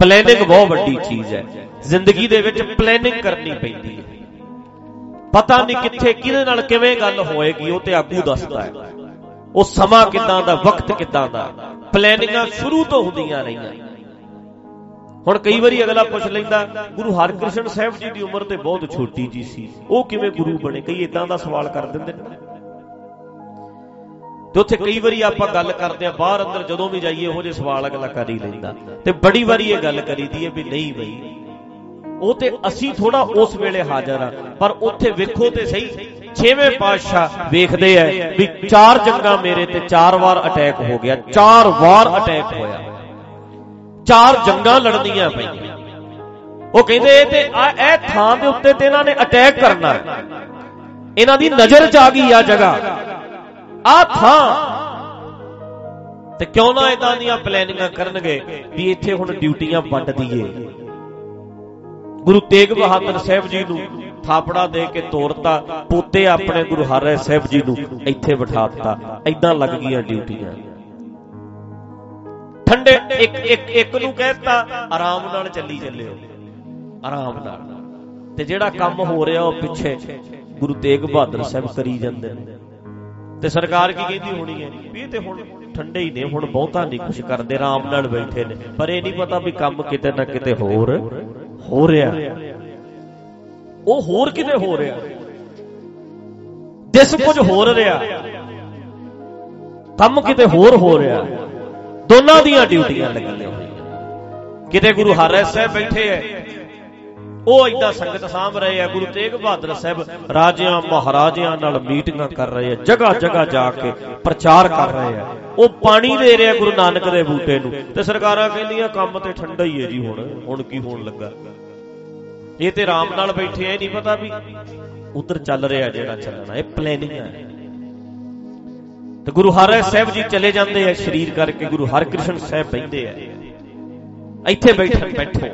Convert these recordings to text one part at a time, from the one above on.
Planning ਬਹੁਤ ਵੱਡੀ ਚੀਜ਼ ਹੈ। ਜ਼ਿੰਦਗੀ ਦੇ ਵਿੱਚ ਪਲੈਨਿੰਗ ਕਰਨੀ ਪੈਂਦੀ ਹੈ। ਪਤਾ ਨਹੀਂ ਕਿੱਥੇ ਕਿਹਦੇ ਨਾਲ ਕਿਵੇਂ ਗੱਲ ਹੋਏਗੀ ਉਹ ਤੇ ਆਗੂ ਦੱਸਦਾ ਹੈ। ਉਹ ਸਮਾਂ ਕਿਦਾਂ ਦਾ ਵਕਤ ਕਿਦਾਂ ਦਾ। ਪਲੈਨਿੰਗਾਂ ਸ਼ੁਰੂ ਤੋਂ ਹੁੰਦੀਆਂ ਰਹੀਆਂ। ਹੁਣ ਕਈ ਵਾਰੀ ਅਗਲਾ ਪੁੱਛ ਲੈਂਦਾ ਗੁਰੂ ਹਰਕ੍ਰਿਸ਼ਨ ਸਾਹਿਬ ਜੀ ਦੀ ਉਮਰ ਤੇ ਬਹੁਤ ਛੋਟੀ ਜੀ ਸੀ। ਉਹ ਕਿਵੇਂ ਗੁਰੂ ਬਣੇ? ਕਈ ਇਦਾਂ ਦਾ ਸਵਾਲ ਕਰ ਦਿੰਦੇ ਨੇ। ਤੇ ਉੱਥੇ ਕਈ ਵਾਰੀ ਆਪਾਂ ਗੱਲ ਕਰਦੇ ਆ ਬਾਹਰ ਅੰਦਰ ਜਦੋਂ ਵੀ ਜਾਈਏ, ਉਹੋ ਜਿਹੇ ਸਵਾਲ ਅਗਲਾ ਕਰ ਹੀ ਲੈਂਦਾ। ਤੇ ਬੜੀ ਵਾਰੀ ਇਹ ਗੱਲ ਕਰੀਦੀ ਹੈ ਵੀ ਨਹੀਂ ਬਈ। ਉਹ ਤੇ ਅਸੀਂ ਥੋੜਾ ਉਸ ਵੇਲੇ ਹਾਜ਼ਰ ਆ ਪਰ ਉੱਥੇ ਵੇਖੋ ਤੇ ਸਹੀ, ਛੇਵੇਂ ਪਾਤਸ਼ਾਹ ਵੇਖਦੇ ਐ ਵੀ ਚਾਰ ਜੰਗਾਂ ਮੇਰੇ ਤੇ ਚਾਰ ਵਾਰ ਅਟੈਕ ਹੋ ਗਿਆ, ਚਾਰ ਵਾਰ ਅਟੈਕ ਹੋਇਆ। ਚਾਰ ਜੰਗਾਂ ਲੜਨੀਆਂ ਪਈਆਂ। ਉਹ ਕਹਿੰਦੇ ਤੇ ਇਹ ਥਾਂ ਦੇ ਉੱਤੇ ਤੇ ਇਹਨਾਂ ਨੇ ਅਟੈਕ ਕਰਨਾ। ਇਹਨਾਂ ਦੀ ਨਜ਼ਰ ਚ ਆ ਗਈ ਆ ਜਗ੍ਹਾ। ਆ ਥਾਂ ਤੇ ਕਿਉਂ ਨਾ ਇਦਾਂ ਦੀਆਂ ਪਲੈਨਿੰਗਾਂ ਕਰਨਗੇ ਵੀ ਇੱਥੇ ਹੁਣ ਡਿਊਟੀਆਂ ਵੰਡ ਦਈਏ। ਗੁਰੂ ਤੇਗ ਬਹਾਦਰ ਸਾਹਿਬ ਜੀ ਨੂੰ ਥਾਪੜਾ ਦੇ ਕੇ ਤੋਰਤਾ, ਪੋਤੇ ਆਪਣੇ ਗੁਰੂ ਹਰਿ ਸਾਹਿਬ ਜੀ ਨੂੰ ਇੱਥੇ ਬਿਠਾਤਾ ਐਦਾਂ ਲੱਗ ਗਈਆਂ ਡਿਊਟੀਆਂ ਠੰਡੇ ਇੱਕ ਇੱਕ ਇੱਕ ਨੂੰ ਕਹਿਤਾ ਆਰਾਮ ਨਾਲ ਚੱਲੀ ਚੱਲਿਓ। ਆਰਾਮ ਨਾਲ। ਤੇ ਜਿਹੜਾ ਕੰਮ ਹੋ ਰਿਹਾ ਉਹ ਪਿੱਛੇ ਗੁਰੂ ਤੇਗ ਬਹਾਦਰ ਸਾਹਿਬ ਕਰੀ ਜਾਂਦੇ ਨੇ। ਤੇ ਸਰਕਾਰ ਕੀ ਕਹਿੰਦੀ ਹੋਣੀ ਹੈ? ਵੀ ਇਹ ਤੇ ਹੁਣ ਠੰਡੇ ਹੀ ਨੇ, ਹੁਣ ਬਹੁਤਾ ਨਹੀਂ ਕੁਝ ਕਰਦੇ, ਆਰਾਮ ਨਾਲ ਬੈਠੇ ਨੇ। ਪਰ ਇਹ ਨਹੀਂ ਪਤਾ ਵੀ ਕੰਮ ਕਿਤੇ ਨਾ ਕਿਤੇ ਹੋਰ ਹੋ ਰਿਹਾ ਉਹ ਹੋਰ ਕਿਤੇ ਹੋ ਰਿਹਾ ਦਿਸ ਕੁਝ ਹੋਰ ਰਿਹਾ ਕੰਮ ਕਿਤੇ ਹੋਰ ਹੋ ਰਿਹਾ ਦੋਨਾਂ ਦੀਆਂ ਡਿਊਟੀਆਂ ਲੱਗੀਆਂ ਹੋਈਆਂ ਕਿਤੇ ਗੁਰੂ ਹਰਿ ਸਾਹਿਬ ਬੈਠੇ ਐ ਉਹ ਐਡਾ ਸੰਗਤ ਸਾਂਭ ਰਹੇ ਆ, ਗੁਰੂ ਤੇਗ ਬਹਾਦਰ ਸਾਹਿਬ ਰਾਜਿਆਂ, ਮਹਾਰਾਜਿਆਂ ਨਾਲ ਮੀਟਿੰਗਾਂ ਕਰ ਰਹੇ ਆ, ਜਗ੍ਹਾ ਜਗ੍ਹਾ ਜਾ ਕੇ ਪ੍ਰਚਾਰ ਕਰ ਰਹੇ ਆ। ਉਹ ਪਾਣੀ ਦੇ ਰਿਹਾ ਗੁਰੂ ਨਾਨਕ ਦੇ ਬੂਟੇ ਨੂੰ ਤੇ ਸਰਕਾਰਾਂ ਕਹਿੰਦੀਆਂ, ਕੰਮ ਤੇ ਠੰਡਾ ਹੀ ਹੈ ਜੀ ਹੁਣ ਹੁਣ ਕੀ ਹੋਣ ਲੱਗਾ। ਇਹ ਤੇ ਆਰਾਮ ਨਾਲ ਬੈਠੇ ਐ ਨਹੀਂ ਪਤਾ ਵੀ ਉਧਰ ਚੱਲ ਰਿਹਾ ਜਿਹੜਾ ਚੱਲਣਾ, ਇਹ ਪਲੈਨਿੰਗ ਹੈ ਤੇ ਗੁਰੂ ਹਰਿ ਸਾਹਿਬ ਜੀ ਚਲੇ ਜਾਂਦੇ ਆ ਸ਼ਰੀਰ ਕਰਕੇ, ਗੁਰੂ ਹਰਕ੍ਰਿਸ਼ਨ ਸਾਹਿਬ ਬੈਠਦੇ ਆ। ਇੱਥੇ ਬੈਠੋ ਬੈਠੋ।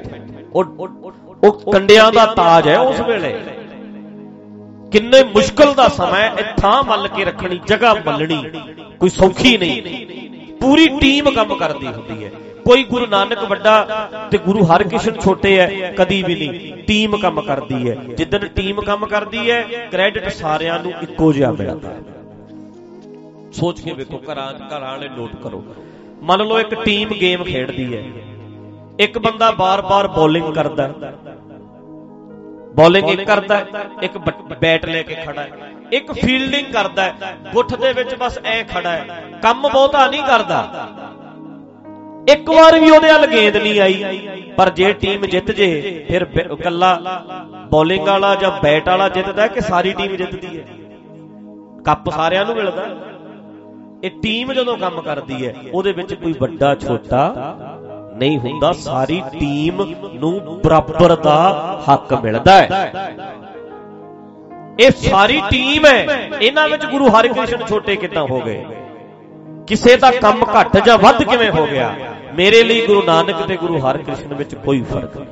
ਉਹ ਉਹ ਕੰਡਿਆਂ ਦਾ ਤਾਜ ਹੈ ਉਸ ਵੇਲੇ। ਕਿੰਨੇ ਮੁਸ਼ਕਲ ਦਾ ਸਮਾਂ ਇਹ ਥਾਂ ਮੱਲ ਕੇ ਰੱਖਣੀ, ਜਗ੍ਹਾ ਮੱਲਣੀ, ਕੋਈ ਸੌਖੀ ਨਹੀਂ। ਪੂਰੀ ਟੀਮ ਕੰਮ ਕਰਦੀ ਹੁੰਦੀ ਹੈ। ਕੋਈ ਗੁਰੂ ਨਾਨਕ ਵੱਡਾ ਤੇ ਗੁਰੂ ਹਰਕ੍ਰਿਸ਼ਨ ਛੋਟੇ ਐ ਕਦੀ ਵੀ ਨਹੀਂ। ਟੀਮ ਕੰਮ ਕਰਦੀ ਹੈ। ਜਿੱਦਨ ਟੀਮ ਕੰਮ ਕਰਦੀ ਹੈ ਕ੍ਰੈਡਿਟ ਸਾਰਿਆਂ ਨੂੰ ਇੱਕੋ ਜਿਹਾ ਮਿਲਦਾ ਹੈ। ਸੋਚ ਕੇ ਵੇਖੋ, ਘਰਾਂ ਘਰਾਂ ਵਾਲੇ ਨੋਟ ਕਰੋ। ਮੰਨ ਲਓ ਇੱਕ ਟੀਮ ਗੇਮ ਖੇਡਦੀ ਹੈ। ਇੱਕ ਬੰਦਾ ਬਾਰ-ਬਾਰ ਬੋਲਿੰਗ ਕਰਦਾ ਬੋਲਿੰਗ ਇੱਕ ਕਰਦਾ ਇੱਕ ਬੈਟ ਲੈ ਕੇ ਖੜਾ ਹੈ। ਇੱਕ ਫੀਲਡਿੰਗ ਕਰਦਾ ਹੈ, ਗੁੱਠ ਦੇ ਵਿੱਚ ਬਸ ਐ ਖੜਾ ਹੈ। ਕੰਮ ਬਹੁਤਾ ਨਹੀਂ ਕਰਦਾ। ਇੱਕ ਵਾਰ ਵੀ ਉਹਦੇ ਵੱਲ ਗੇਂਦ ਨਹੀਂ ਆਈ, ਪਰ ਜੇ ਟੀਮ ਜਿੱਤ ਜੇ, ਫਿਰ ਕੱਲਾ ਬੋਲਿੰਗ ਵਾਲਾ ਜਾਂ ਬੈਟ ਵਾਲਾ ਜਿੱਤਦਾ ਕਿ ਸਾਰੀ ਟੀਮ ਜਿੱਤਦੀ ਹੈ? ਕੱਪ ਸਾਰਿਆਂ ਨੂੰ ਮਿਲਦਾ। ਇਹ ਟੀਮ ਜਦੋਂ ਕੰਮ ਕਰਦੀ ਹੈ, ਉਹਦੇ ਵਿੱਚ ਕੋਈ ਵੱਡਾ ਛੋਟਾ ਨਹੀਂ ਹੁੰਦਾ, ਸਾਰੀ ਟੀਮ ਨੂੰ ਬਰਾਬਰ ਦਾ ਹੱਕ ਮਿਲਦਾ ਹੈ। ਇਹ ਸਾਰੀ ਟੀਮ ਹੈ। ਇਹਨਾਂ ਵਿੱਚ ਗੁਰੂ ਹਰਿਕ੍ਰਿਸ਼ਨ ਛੋਟੇ ਕਿੱਦਾਂ ਹੋ ਗਏ? ਕਿਸੇ ਦਾ ਕੰਮ ਘੱਟ ਜਾਂ ਵੱਧ ਕਿਵੇਂ ਹੋ ਗਿਆ? ਮੇਰੇ ਲਈ ਗੁਰੂ ਨਾਨਕ ਤੇ ਗੁਰੂ ਹਰਿਕ੍ਰਿਸ਼ਨ ਵਿੱਚ ਕੋਈ ਫ਼ਰਕ ਨਹੀਂ।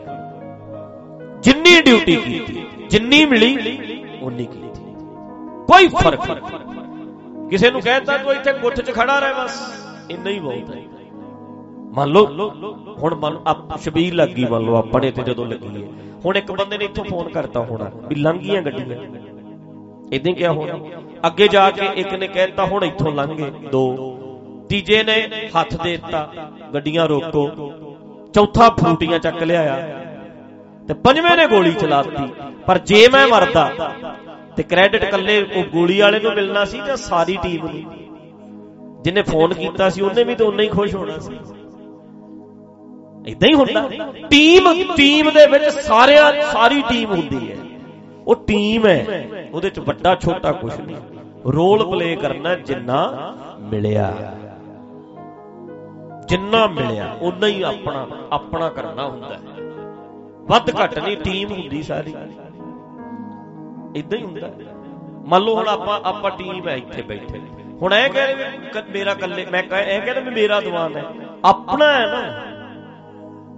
ਜਿੰਨੀ ਡਿਊਟੀ ਕੀਤੀ, ਜਿੰਨੀ ਮਿਲੀ ਉਨੀ ਕੀਤੀ। ਕੋਈ ਫ਼ਰਕ ਨਹੀਂ। ਕਿਸੇ ਨੂੰ ਕਹਿਤਾ ਤੂੰ ਇੱਥੇ ਗੁੱਠ 'ਚ ਖੜਾ ਰਹਿ ਬਸ। ਇੰਨਾ ਹੀ ਬਹੁਤ ਹੈ। ਮੰਨ ਲਓ, ਹੁਣ ਮੰਨ ਆਪ ਸ਼ਬੀਰ ਲੱਗੀ ਮੰਨ ਲਓ, ਆਪਣੇ ਤੇ ਜਦੋਂ ਲੱਗੀ ਹੈ। ਹੁਣ ਇੱਕ ਬੰਦੇ ਨੇ ਇੱਥੋਂ ਫੋਨ ਕਰਤਾ ਹੋਣਾ ਵੀ ਲੰਘੀਆਂ ਗੱਡੀਆਂ। ਇਦਾਂ ਕਿਹਾ ਹੋਣਾ? ਅੱਗੇ ਜਾ ਕੇ ਇੱਕ ਨੇ ਕਹਿਤਾ, ਹੁਣ ਇੱਥੋਂ ਲੰਘੇ ਦੋ। ਤੀਜੇ ਨੇ ਹੱਥ ਦੇ ਦਿੱਤਾ, ਗੱਡੀਆਂ ਰੋਕੋ। ਚੌਥਾ ਫਰੂਟੀਆਂ ਚੱਕ ਲਿਆਇਆ। ਤੇ ਪੰਜਵੇਂ ਨੇ ਗੋਲੀ ਚਲਾਤੀ। ਪਰ ਜੇ ਮੈਂ ਮਰਦਾ, ਤੇ ਕ੍ਰੈਡਿਟ ਕੱਲੇ ਉਹ ਗੋਲੀ ਵਾਲੇ ਨੂੰ ਮਿਲਣਾ ਸੀ ਜਾਂ ਸਾਰੀ ਟੀਮ ਨੂੰ? ਜਿਹਨੇ ਫੋਨ ਕੀਤਾ ਸੀ, ਉਹਨੇ ਵੀ ਤਾਂ ਉਨਾ ਹੀ ਖੁਸ਼ ਹੋਣਾ ਸੀ। ਇਦਾਂ ਹੀ ਹੁੰਦਾ। ਟੀਮ ਟੀਮ ਦੇ ਵਿੱਚ ਸਾਰਿਆਂ, ਸਾਰੀ ਟੀਮ ਹੁੰਦੀ ਹੈ। ਉਹ ਟੀਮ ਹੈ, ਉਹਦੇ ਚ ਵੱਡਾ, ਛੋਟਾ ਕੁਝ ਨਹੀਂ। ਰੋਲ ਪਲੇ ਕਰਨਾ ਜਿੰਨਾ ਮਿਲਿਆ। ਜਿੰਨਾ ਮਿਲਿਆ ਉਨਾ ਹੀ ਆਪਣਾ ਆਪਣਾ ਕਰਨਾ ਹੁੰਦਾ ਹੈ। ਵੱਧ ਘੱਟ ਨਹੀਂ, ਟੀਮ ਹੁੰਦੀ ਸਾਰੀ। ਇਦਾਂ ਹੀ ਹੁੰਦਾ। ਮੰਨ ਲਓ ਹੁਣ ਆਪਾਂ ਆਪਾਂ ਟੀਮ ਹੈ ਇੱਥੇ ਬੈਠੇ। ਹੁਣ ਇਹ ਕਹਿੰਦੇ ਮੇਰਾ ਕੱਲੇ ਮੈਂ ਇਹ ਕਹਿੰਦਾ ਵੀ ਮੇਰਾ ਦੀਵਾਨ ਹੈ। ਆਪਣਾ ਹੈ ਨਾ।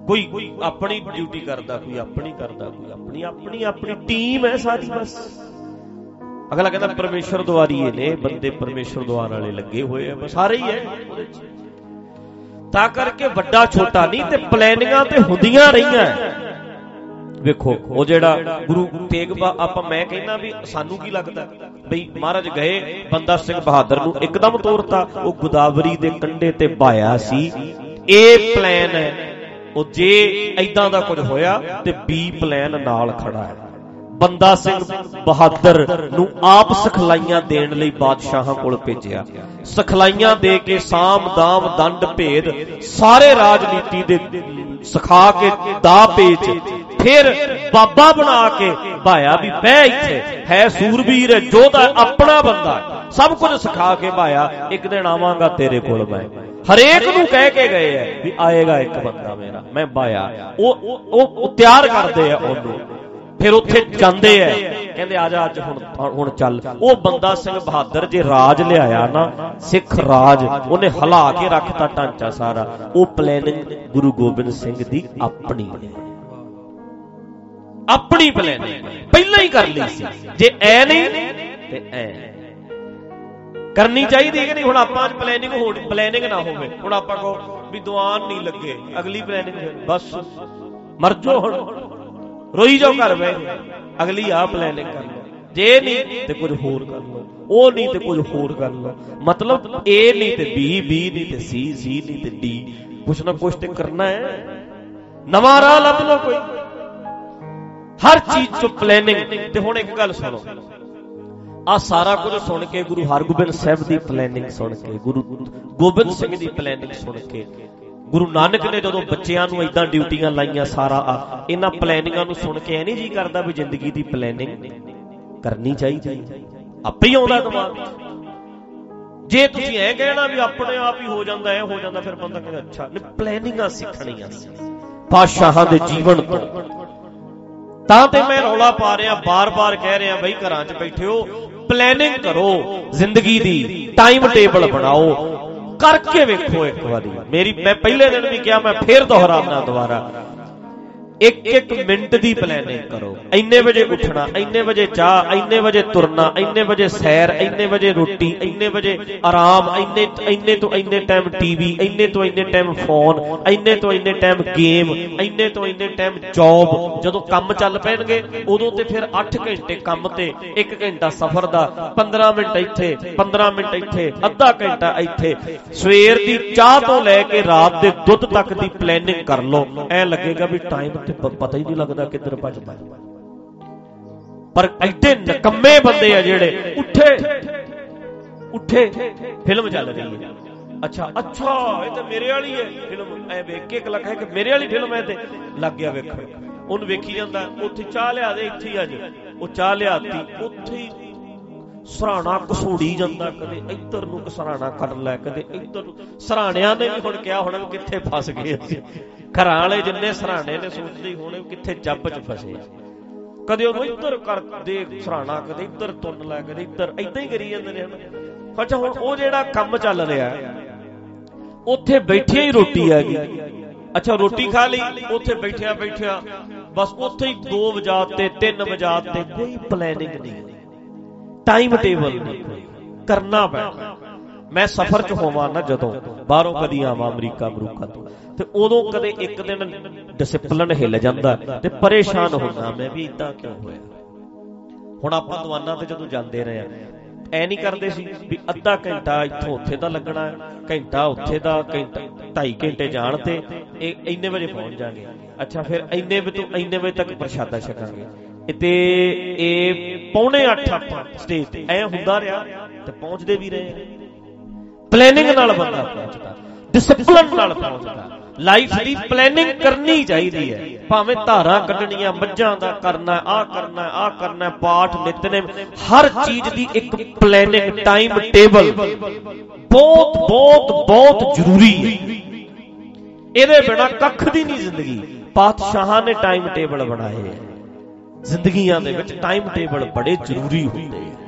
ਕੋਈ ਕੋਈ ਆਪਣੀ ਡਿਊਟੀ ਕਰਦਾ, ਕੋਈ ਆਪਣੀ ਕਰਦਾ, ਕੋਈ ਆਪਣੀ ਆਪਣੀ ਆਪਣੀ ਟੀਮ ਹੈ ਸਾਰੀ ਬਸ। ਅਗਲਾ ਕਹਿੰਦਾ ਪਰਮੇਸ਼ਰ ਦੁਆਰੀ ਇਹ ਨੇ, ਬੰਦੇ ਪਰਮੇਸ਼ਰ ਦੁਆਰ ਵਾਲੇ ਲੱਗੇ ਹੋਏ ਆ, ਬਸ ਸਾਰੇ ਹੀ ਹੈ। ਉਹਦੇ ਚ ਤਾਂ ਕਰਕੇ ਵੱਡਾ ਛੋਟਾ ਨਹੀਂ ਤੇ ਪਲੈਨਿੰਗਾਂ ਤੇ ਹੁੰਦੀਆਂ ਰਹੀਆਂ। ਵੇਖੋ, ਉਹ ਜਿਹੜਾ ਗੁਰੂ ਤੇਗ ਆਪਾਂ ਮੈਂ ਕਹਿੰਦਾ ਵੀ ਸਾਨੂੰ ਕੀ ਲੱਗਦਾ? ਬਈ ਮਹਾਰਾਜ ਗਏ, ਬੰਦਾ ਸਿੰਘ ਬਹਾਦਰ ਨੂੰ ਇੱਕਦਮ ਤੋਰਤਾ, ਉਹ ਗੋਦਾਵਰੀ ਦੇ ਕੰਢੇ ਤੇ ਬਾਇਆ ਸੀ। ਇਹ ਪਲਾਨ ਹੈ। ਉਹ ਜੇ ਐਦਾਂ ਦਾ ਕੁਝ ਹੋਇਆ ਤੇ ਬੀ ਪਲਾਨ ਨਾਲ ਖੜਾ ਹੈ। ਬੰਦਾ ਸਿੰਘ ਬਹਾਦਰ ਨੂੰ ਆਪ ਸਖਲਾਈਆਂ ਦੇਣ ਲਈ ਬਾਦਸ਼ਾਹਾਂ ਕੋਲ ਭੇਜਿਆ। ਸਖਲਾਈਆਂ ਦੇ ਕੇ ਸਾਮ, ਦਾਮ, ਦੰਡ, ਭੇਦ ਸਾਰੇ ਰਾਜਨੀਤੀ ਦੇ ਸਿਖਾ ਕੇ ਦਾ ਪੇਚ ਫਿਰ ਬਾਬਾ ਬਣਾ ਕੇ ਭਾਇਆ ਵੀ ਬਹਿ ਇੱਥੇ, ਹੈ ਸੂਰਬੀਰ ਹੈ ਜੋਧਾ ਆਪਣਾ ਬੰਦਾ ਸਭ ਕੁਝ ਸਿਖਾ ਕੇ ਭਾਇਆ, ਇੱਕ ਦਿਨ ਆਵਾਂਗਾ ਤੇਰੇ ਕੋਲ ਮੈਂ। ਹਰੇਕ ਨੂੰ ਕਹਿ ਕੇ ਗਏ ਐ ਵੀ ਆਏਗਾ ਇੱਕ ਬੰਦਾ ਮੇਰਾ, ਮੈਂ ਭਾਇਆ ਉਹ ਉਹ ਤਿਆਰ ਕਰਦੇ ਆ ਉਹਨੂੰ। ਫਿਰ ਉੱਥੇ ਜਾਂਦੇ ਐ। ਕਹਿੰਦੇ, ਆ ਜਾ ਅੱਜ ਹੁਣ ਹੁਣ ਚੱਲ। ਉਹ ਬੰਦਾ ਸਿੰਘ ਬਹਾਦਰ ਜੇ ਰਾਜ ਲਿਆਇਆ ਨਾ, ਸਿੱਖ ਰਾਜ, ਉਹਨੇ ਹਲਾ ਕੇ ਰੱਖਤਾ ਢਾਂਚਾ ਸਾਰਾ। ਉਹ ਪਲੈਨਿੰਗ ਗੁਰੂ ਗੋਬਿੰਦ ਸਿੰਘ ਦੀ ਆਪਣੀ ਆਪਣੀ ਪਲੈਨਿੰਗ ਪਹਿਲਾਂ ਹੀ ਕਰ ਲਈ ਸੀ। ਜੇ ਐ ਨਹੀਂ, ਤੇ ਐ। ਕਰਨੀ ਚਾਹੀਦੀ ਹੈ ਕਿ ਨਹੀਂ? ਹੁਣ ਆਪਾਂ ਅੱਜ ਪਲੈਨਿੰਗ ਹੋਣੀ ਪਲੈਨਿੰਗ ਨਾ ਹੋਵੇ। ਹੁਣ ਆਪਾਂ ਕੋ ਵੀ ਦੁਆਨ ਨਹੀਂ ਲੱਗੇ। ਅਗਲੀ ਪਲੈਨਿੰਗ ਬਸ। ਮਰ ਜੋ ਹੁਣ। ਰੋਈ ਜਾਓ ਘਰ ਵੇ ਅਗਲੀ ਆ ਪਲੈਨਿੰਗ ਕਰ ਲਓ। ਜੇ ਨਹੀਂ ਤੇ ਕੁਝ ਹੋਰ ਕਰ ਲਓ। ਉਹ ਨਹੀਂ ਤੇ ਕੁਝ ਹੋਰ ਕਰ ਲਓ। ਮਤਲਬ ਏ ਨਹੀਂ ਤੇ ਬੀ ਬੀ ਨਹੀਂ ਤੇ ਸੀ ਸੀ ਨਹੀਂ ਤੇ ਡੀ ਕੁਛ ਨਾ ਕੁਛ ਤੇ ਕਰਨਾ ਹੈ। ਨਵਾਂ ਰਾਹ ਲੱਭ ਲਓ ਕੋਈ। ਹਰ ਚੀਜ਼ ਚ ਪਲੈਨਿੰਗ ਤੇ ਹੁਣ ਇੱਕ ਗੱਲ ਸੁਣੋ। ਆ ਸਾਰਾ ਕੁਝ ਸੁਣ ਕੇ ਗੁਰੂ ਹਰਗੋਬਿੰਦ ਸਾਹਿਬ ਦੀ ਪਲੈਨਿੰਗ ਸੁਣ ਕੇ, ਗੁਰੂ ਗੋਬਿੰਦ ਸਿੰਘ ਦੀ ਪਲੈਨਿੰਗ ਸੁਣ ਕੇ, ਗੁਰੂ ਨਾਨਕ ਨੇ ਜਦੋਂ ਬੱਚਿਆਂ ਨੂੰ ਇਦਾਂ ਡਿਊਟੀਆਂ ਲਾਈਆਂ ਸਾਰਾ, ਆ, ਇਹਨਾਂ ਪਲੈਨਿੰਗਾਂ ਨੂੰ ਸੁਣ ਕੇ ਐ ਨਹੀਂ ਜੀ ਕਰਦਾ ਵੀ ਜ਼ਿੰਦਗੀ ਦੀ ਪਲੈਨਿੰਗ ਕਰਨੀ ਚਾਹੀਦੀ ਆਪੇ ਹੀ ਆਉਂਦਾ ਦਿਮਾਗ ਜੇ ਤੁਸੀਂ ਐ ਕਹਿਣਾ ਵੀ ਆਪਣੇ ਆਪ ਹੀ ਹੋ ਜਾਂਦਾ, ਐ ਹੋ ਜਾਂਦਾ, ਫਿਰ ਬੰਦਾ ਕਹਿੰਦਾ, ਅੱਛਾ, ਨਹੀਂ ਪਲੈਨਿੰਗਾਂ ਸਿੱਖਣੀਆਂ ਸੀ। ਪਾਸ਼ਾਹਾਂ ਦੇ ਜੀਵਨ ਤੋਂ। ਤਾਂ ਤੇ ਮੈਂ ਰੌਲਾ ਪਾ ਰਿਹਾ, ਬਾਰ-ਬਾਰ ਕਹਿ ਰਿਹਾ, ਬਈ ਘਰਾਂ 'ਚ ਬੈਠਿਓ ਪਲੈਨਿੰਗ ਕਰੋ, ਜ਼ਿੰਦਗੀ ਦੀ ਟਾਈਮ ਟੇਬਲ ਬਣਾਓ। ਕਰਕੇ ਵੇਖੋ ਇੱਕ ਵਾਰੀ। ਮੇਰੀ ਮੈਂ ਪਹਿਲੇ ਦਿਨ ਵੀ ਕਿਹਾ, ਮੈਂ ਫੇਰ ਦੁਹਰਾਉਣਾ ਦੁਬਾਰਾ। ਇੱਕ ਇੱਕ ਮਿੰਟ ਦੀ ਪਲੈਨਿੰਗ ਕਰੋ। ਇੰਨੇ ਵਜੇ ਉੱਠਣਾ, ਇੰਨੇ ਵਜੇ ਚਾਹ, ਇੰਨੇ ਵਜੇ ਤੁਰਨਾ, ਇੰਨੇ ਵਜੇ ਸੈਰ, ਇੰਨੇ ਵਜੇ ਰੋਟੀ, ਇੰਨੇ ਵਜੇ ਆਰਾਮ, ਇੰਨੇ ਇੰਨੇ ਤੋਂ ਇੰਨੇ ਟਾਈਮ ਟੀਵੀ ਇੰਨੇ ਤੋਂ ਇੰਨੇ ਟਾਈਮ ਫੋਨ ਇੰਨੇ ਤੋਂ ਇੰਨੇ ਟਾਈਮ ਗੇਮ ਇੰਨੇ ਤੋਂ ਇੰਨੇ ਟਾਈਮ ਜੌਬ ਜਦੋਂ ਕੰਮ ਚੱਲ ਪੈਣਗੇ, ਉਦੋਂ ਤੇ ਫਿਰ 8 ਘੰਟੇ ਕੰਮ ਤੇ 1 ਘੰਟਾ ਸਫ਼ਰ ਦਾ 15 ਮਿੰਟ ਇੱਥੇ 15 ਮਿੰਟ ਇੱਥੇ, ਅੱਧਾ ਘੰਟਾ ਇੱਥੇ। ਸਵੇਰ ਦੀ ਚਾਹ ਤੋਂ ਲੈ ਕੇ ਰਾਤ ਦੇ ਦੁੱਧ ਤੱਕ ਦੀ ਪਲੈਨਿੰਗ ਕਰ ਲਓ। ਐ ਲੱਗੇਗਾ ਵੀ ਟਾਈਮ ਤੇ ਪਤਾ ਹੀ ਨਹੀਂ ਲੱਗਦਾ ਕਿੱਧਰ ਭੱਜਦਾ ਪਰ ਐਡੇ ਨਕੰਮੇ ਬੰਦੇ ਆ ਜਿਹੜੇ ਉੱਠੇ ਉੱਠੇ, ਫਿਲਮ ਚੱਲ ਰਹੀ ਹੈ। ਅੱਛਾ ਅੱਛਾ, ਇਹ ਤਾਂ ਮੇਰੇ ਵਾਲੀ ਹੈ। ਫਿਲਮ ਐ ਵੇਖ ਕੇ ਇੱਕ ਲੱਗਾ ਹੈ ਕਿ ਮੇਰੇ ਵਾਲੀ ਫਿਲਮ ਹੈ ਤੇ ਲੱਗ ਗਿਆ ਵੇਖੋ ਉਹਨੂੰ ਵੇਖੀ ਜਾਂਦਾ, ਉੱਥੇ ਚਾਹ ਲਿਆ ਦੇ ਇੱਥੇ ਹੀ ਅੱਜ ਉਹ ਚਾਹ ਲਿਆਤੀ, ਉੱਥੇ ਹੀ ਸਰਾਣਾ ਕਸੂੜੀ ਜਾਂਦਾ ਕਦੇ ਇੱਧਰ ਨੂੰ ਸਰਾਣਾ ਕੱਢ ਲੈ, ਕਦੇ ਇੱਧਰ ਨੂੰ। ਸਰਾਣਿਆਂ ਨੇ ਵੀ ਹੁਣ ਕਿਹਾ ਹੋਣਾ ਵੀ ਕਿੱਥੇ ਫਸ ਗਏ ਅਸੀਂ। ਘਰਾਂ ਵਾਲੇ ਜਿੰਨੇ ਸਰਾਣੇ ਨੇ ਸੋਚਦੇ ਹੋਣੇ ਕਿੱਥੇ ਜੱਬ 'ਚ ਫਸੇ। ਕਦੇ ਉਹਨੂੰ ਇੱਧਰ ਕਰ ਦੇ ਸਰਾਣਾ, ਕਦੇ ਇੱਧਰ ਤੁੰਨ ਲੈ, ਕਦੇ ਇੱਧਰ। ਐਦਾਂ ਹੀ ਕਰੀ ਜਾਂਦੇ ਨੇ ਹਨ। ਅੱਛਾ, ਹੁਣ ਉਹ ਜਿਹੜਾ ਕੰਮ ਚੱਲ ਰਿਹਾ, ਉੱਥੇ ਬੈਠੇ ਹੀ ਰੋਟੀ ਆ ਗਈ। ਅੱਛਾ, ਰੋਟੀ ਖਾ ਲਈ, ਉੱਥੇ ਬੈਠਿਆ ਬੈਠਿਆ ਬਸ ਉੱਥੇ ਹੀ 2 ਵਜਾ ਤੇ 3 ਵਜਾ ਤੇ, ਕੋਈ ਪਲੈਨਿੰਗ ਨਹੀਂ। ਟਾਈਮ ਟੇਬਲ ਨਹੀਂ ਕਰਨਾ ਪੈਣਾ। ਮੈਂ ਸਫ਼ਰ 'ਚ ਹੋਵਾਂ ਨਾ ਜਦੋਂ, ਬਾਹਰੋਂ ਕਦੀ ਆਵਾਂ ਅਮਰੀਕਾ ਅਮਰੂਕਾ ਤੋਂ, ਤੇ ਉਦੋਂ ਕਦੇ ਇੱਕ ਦਿਨ ਡਿਸਪਲਿਨ ਹਿੱਲ ਜਾਂਦਾ ਤੇ ਪਰੇਸ਼ਾਨ ਹੁੰਦਾ ਮੈਂ ਵੀ ਇਦਾਂ ਕਿਉਂ ਹੋਇਆ। ਹੁਣ ਆਪਾਂ ਦਵਾਨਾਂ ਤੇ ਜਦੋਂ ਜਾਂਦੇ ਰਹੇ ਆ, ਐ ਨਹੀਂ ਕਰਦੇ ਸੀ ਵੀ ਅੱਧਾ ਘੰਟਾ ਇੱਥੋਂ ਉੱਥੇ ਦਾ ਲੱਗਣਾ, ਘੰਟਾ ਉੱਥੇ ਦਾ, ਘੰਟਾ 2.5 ਘੰਟੇ ਜਾਣ ਤੇ ਇਹ ਇੰਨੇ ਵਜੇ ਪਹੁੰਚ ਜਾਾਂਗੇ। ਅੱਛਾ, ਫਿਰ ਇੰਨੇ ਵਜੇ ਤੋਂ ਇੰਨੇ ਵਜੇ ਤੱਕ ਪ੍ਰਸ਼ਾਦਾ ਛਕਾਂਗੇ। ਤੇ ਇਹ ਪੌਣੇ 8 ਆਪਾਂ ਸਟੇਜ ਤੇ। ਐ ਹੁੰਦਾ ਰਿਹਾ ਤੇ ਪਹੁੰਚਦੇ ਵੀ ਰਹੇ। ਪਲੈਨਿੰਗ ਨਾਲ ਬੰਦਾ ਪਹੁੰਚਦਾ। ਡਿਸਪਲਿਨ ਨਾਲ ਪਹੁੰਚਦਾ। ਲਾਈਫ ਦੀ ਪਲੈਨਿੰਗ ਕਰਨੀ ਚਾਹੀਦੀ ਹੈ। ਭਾਵੇਂ ਧਾਰਾਂ ਕੱਢਣੀਆਂ, ਮੱਝਾਂ ਦਾ ਕਰਨਾ ਆ ਕਰਨਾ ਆ ਕਰਨਾ, ਪਾਠ ਨਿਤਨੇਮ, ਹਰ ਚੀਜ਼ ਦੀ ਇੱਕ ਪਲੈਨਿੰਗ ਟਾਈਮ ਟੇਬਲ ਬਹੁਤ ਬਹੁਤ ਬਹੁਤ ਜ਼ਰੂਰੀ ਹੈ। ਇਹਦੇ ਬਿਨਾ ਕੱਖ ਦੀ ਨਹੀਂ ਜ਼ਿੰਦਗੀ। ਪਾਤਸ਼ਾਹਾਂ ਨੇ ਟਾਈਮ ਟੇਬਲ ਬਣਾਏ ਹੈ। ਜ਼ਿੰਦਗੀਆਂ ਦੇ ਵਿੱਚ ਟਾਈਮ ਟੇਬਲ ਬੜੇ ਜ਼ਰੂਰੀ ਹੁੰਦੇ ਆ।